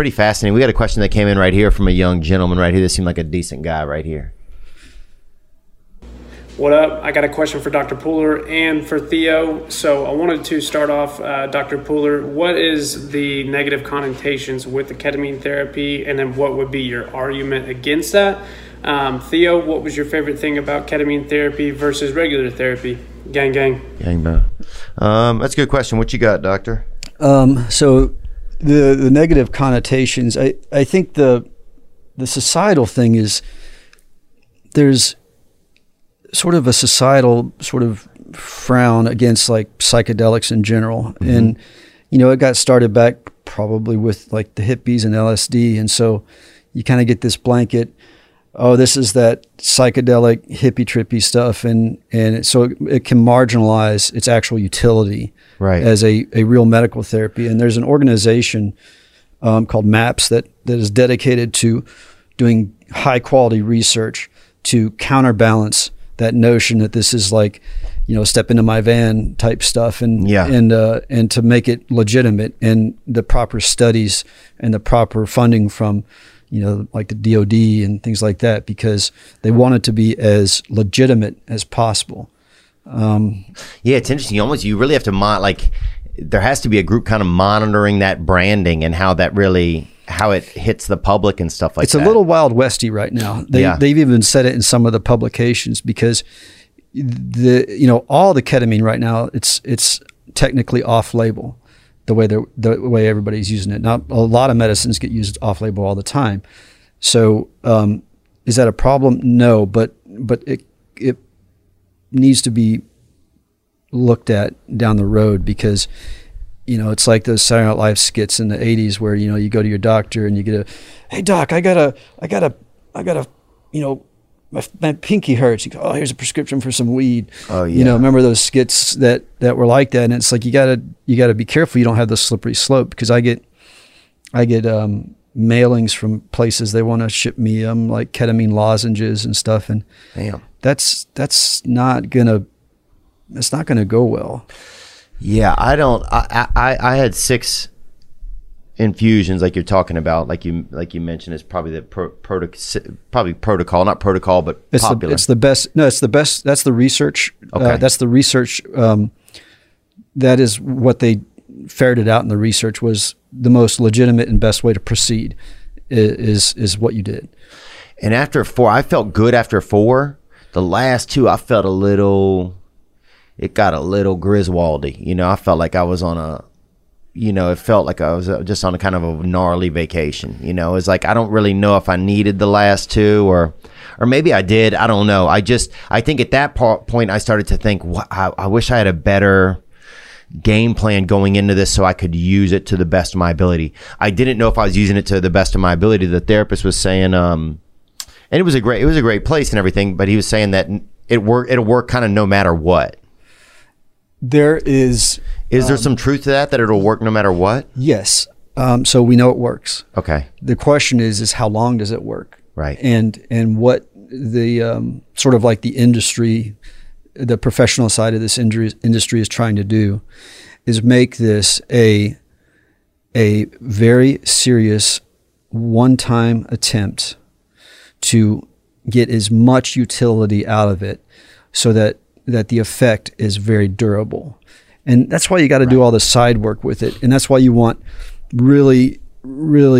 pretty fascinating. We got a question that came in right here from a young gentleman right here. This seemed like a decent guy right here. What up? I got a question for Dr. Pooler and for Theo. So I wanted to start off, uh, Dr. Pooler, what is the negative connotations with the ketamine therapy, and then what would be your argument against that? Um, Theo, what was your favorite thing about ketamine therapy versus regular therapy? Gang, gang. Gang bang. Um, that's a good question. What you got, doctor? Um, so the the negative connotations. I I think the the societal thing is there's sort of a societal sort of frown against like psychedelics in general, mm-hmm. and you know it got started back probably with like the hippies and LSD, and so you kind of get this blanket oh, this is that psychedelic hippie trippy stuff, and and so it, it can marginalize its actual utility right. as a, a real medical therapy. And there's an organization um, called MAPS that that is dedicated to doing high quality research to counterbalance that notion that this is like you know step into my van type stuff and yeah. and uh, and to make it legitimate and the proper studies and the proper funding from you know, like the DoD and things like that, because they want it to be as legitimate as possible. Um, yeah, it's interesting. You almost you really have to mon- like there has to be a group kind of monitoring that branding and how that really how it hits the public and stuff like it's that. It's a little wild westy right now. They yeah. they've even said it in some of the publications because the you know all the ketamine right now it's it's technically off label the way the way everybody's using it. Not a lot of medicines get used off label all the time. So um, is that a problem? No, but but it it needs to be looked at down the road because you know it's like those Saturday Night skits in the '80s where you know you go to your doctor and you get a, hey doc, I got a I got a I got a you know my, my pinky hurts. You go, oh, here's a prescription for some weed. Oh yeah. You know, remember those skits that that were like that? And it's like you gotta you gotta be careful you don't have the slippery slope because I get I get um, mailings from places they want to ship me um like ketamine lozenges and stuff, and Damn. that's that's not gonna that's not gonna go well. Yeah, I don't. I I, I had six infusions like you're talking about, like you like you mentioned, is probably the pro, probably protocol, not protocol, but it's popular. The, it's the best. No, it's the best. That's the research. Uh, okay. Uh, that's the research. Um, that is what they ferreted out in the research was the most legitimate and best way to proceed is is what you did. And after four, I felt good after four. The last two, I felt a little. It got a little Griswoldy. You know, I felt like I was on a you know, it felt like I was uh, just on a kind of a gnarly vacation. You know, it's like I don't really know if I needed the last two or, or maybe I did. I don't know. I just, I think at that point I started to think, I, I wish I had a better game plan going into this so I could use it to the best of my ability. I didn't know if I was using it to the best of my ability. The therapist was saying, um, and it was a great, it was a great place and everything, but he was saying that it work, it'll work kind of no matter what. There is is there um, some truth to that that it'll work no matter what? Yes. Um, so we know it works. Okay. The question is, is how long does it work? Right. And and what the um, sort of like the industry, the professional side of this industry is trying to do, is make this a a very serious one-time attempt to get as much utility out of it, so that that the effect is very durable. And that's why you got to right. do all the side work with it. And that's why you want really, really